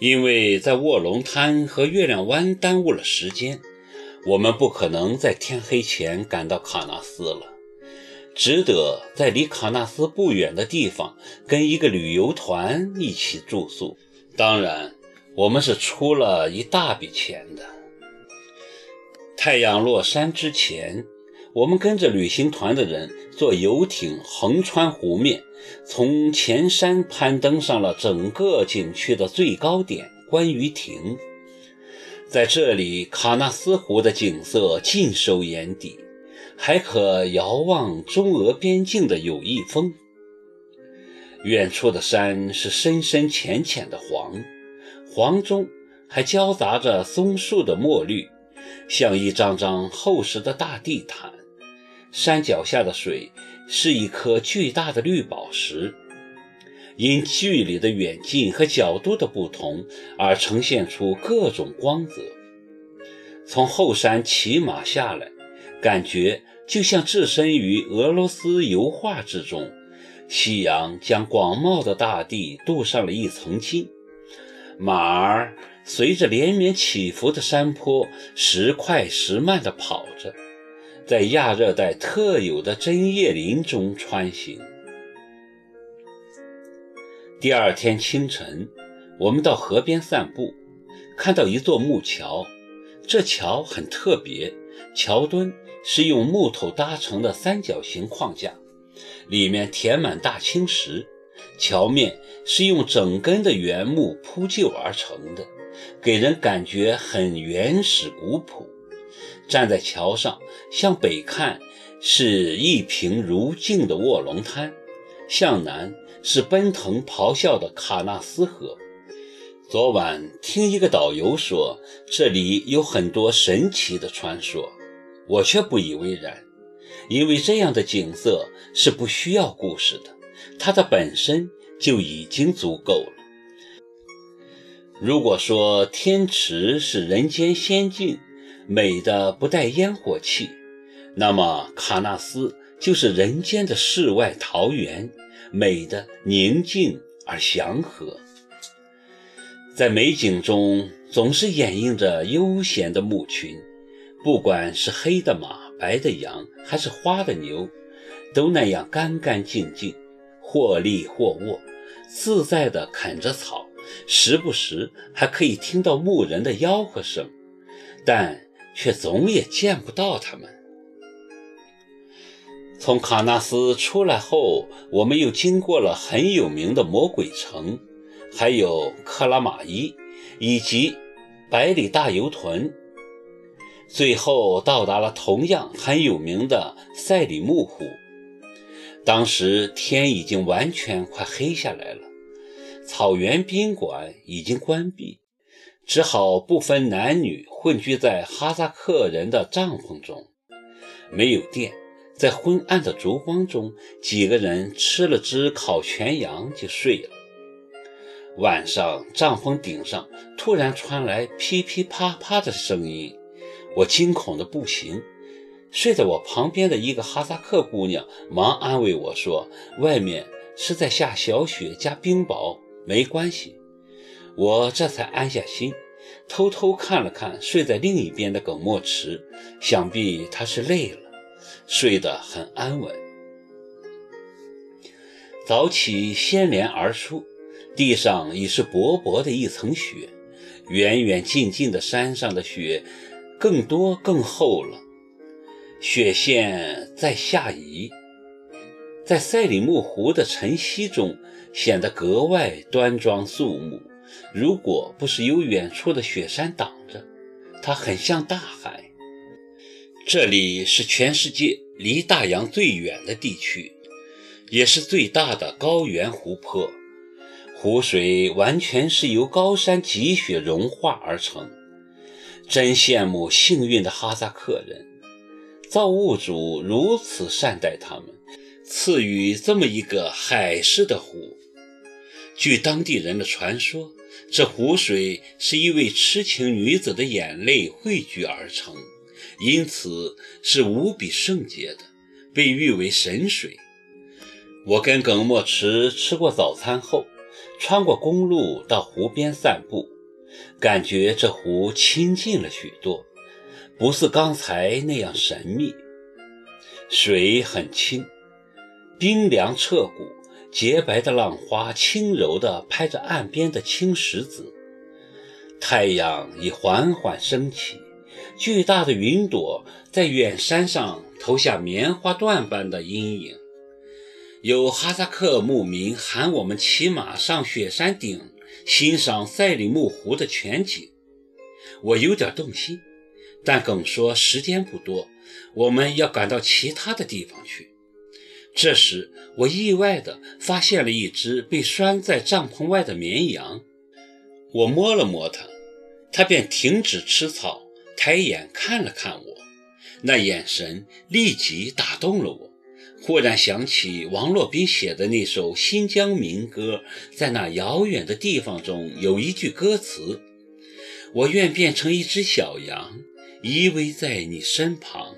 因为在卧龙滩和月亮湾耽误了时间，我们不可能在天黑前赶到喀纳斯了，只得在离喀纳斯不远的地方跟一个旅游团一起住宿。当然，我们是出了一大笔钱的。太阳落山之前，我们跟着旅行团的人坐游艇横穿湖面。从前山攀登上了整个景区的最高点——观鱼亭，在这里，喀纳斯湖的景色尽收眼底，还可遥望中俄边境的友谊峰。远处的山是深深浅浅的黄，黄中还交杂着松树的墨绿，像一张张厚实的大地毯。山脚下的水。是一颗巨大的绿宝石，因距离的远近和角度的不同而呈现出各种光泽。从后山骑马下来，感觉就像置身于俄罗斯油画之中。夕阳将广袤的大地镀上了一层金，马儿随着连绵起伏的山坡时快时慢地跑着。在亚热带特有的针叶林中穿行。第二天清晨，我们到河边散步，看到一座木桥。这桥很特别，桥墩是用木头搭成的三角形框架，里面填满大青石。桥面是用整根的原木铺就而成的，给人感觉很原始古朴。站在桥上，向北看是一平如镜的卧龙滩，向南是奔腾咆哮的喀纳斯河。昨晚听一个导游说，这里有很多神奇的传说，我却不以为然，因为这样的景色是不需要故事的，它的本身就已经足够了。如果说天池是人间仙境，美的不带烟火气，那么喀纳斯就是人间的世外桃源，美的宁静而祥和。在美景中，总是掩映着悠闲的牧群，不管是黑的马、白的羊，还是花的牛，都那样干干净净，或立或卧，自在地啃着草，时不时还可以听到牧人的吆喝声，但。却总也见不到他们。从喀纳斯出来后，我们又经过了很有名的魔鬼城，还有克拉玛依以及百里大油屯，最后到达了同样很有名的赛里木湖。当时天已经完全快黑下来了，草原宾馆已经关闭。只好不分男女混居在哈萨克人的帐篷中，没有电，在昏暗的烛光中，几个人吃了只烤全羊就睡了。晚上，帐篷顶上突然传来噼噼啪啪的声音，我惊恐的不行。睡在我旁边的一个哈萨克姑娘忙安慰我说：“外面是在下小雪加冰雹，没关系。”我这才安下心，偷偷看了看睡在另一边的耿墨池，想必他是累了，睡得很安稳。早起掀帘而出，地上已是薄薄的一层雪，远远近近的山上的雪更多更厚了，雪线在下移，在赛里木湖的晨曦中显得格外端庄肃穆。如果不是有远处的雪山挡着，它很像大海。这里是全世界离大洋最远的地区，也是最大的高原湖泊。湖水完全是由高山积雪融化而成。真羡慕幸运的哈萨克人，造物主如此善待他们，赐予这么一个海市的湖。据当地人的传说。这湖水是一位痴情女子的眼泪汇聚而成，因此是无比圣洁的，被誉为神水。我跟耿墨池吃过早餐后，穿过公路到湖边散步，感觉这湖清静了许多，不似刚才那样神秘。水很清，冰凉彻骨，洁白的浪花轻柔地拍着岸边的青石子。太阳已缓缓升起，巨大的云朵在远山上投下棉花缎般的阴影。有哈萨克牧民喊我们骑马上雪山顶欣赏赛里木湖的全景，我有点动心，但耿说时间不多，我们要赶到其他的地方去。这时，我意外地发现了一只被拴在帐篷外的绵羊，我摸了摸它，它便停止吃草，抬眼看了看我，那眼神立即打动了我。忽然想起王洛宾写的那首新疆民歌，在那遥远的地方中有一句歌词：“我愿变成一只小羊，依偎在你身旁。”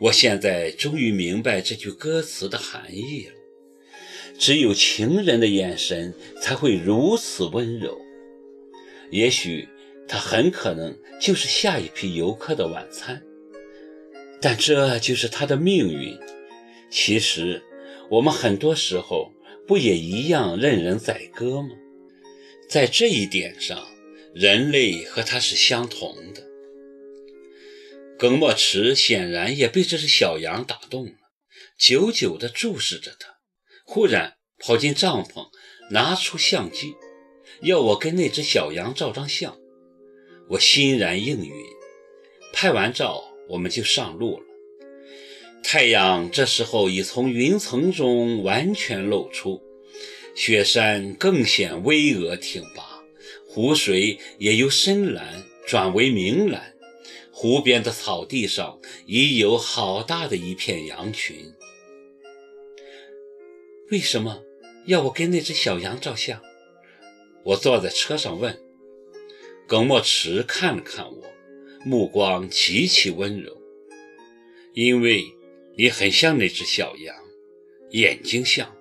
我现在终于明白这句歌词的含义了。只有情人的眼神才会如此温柔。也许他很可能就是下一批游客的晚餐，但这就是他的命运。其实，我们很多时候不也一样任人宰割吗？在这一点上，人类和他是相同的。耿墨池显然也被这只小羊打动了，久久地注视着它，忽然跑进帐篷，拿出相机，要我跟那只小羊照张相。我欣然应允。拍完照，我们就上路了。太阳这时候已从云层中完全露出，雪山更显巍峨挺拔，湖水也由深蓝转为明蓝，湖边的草地上已有好大的一片羊群。为什么要我跟那只小羊照相？我坐在车上问。耿墨池看了看我，目光极其温柔，因为。你很像那只小羊，眼睛像。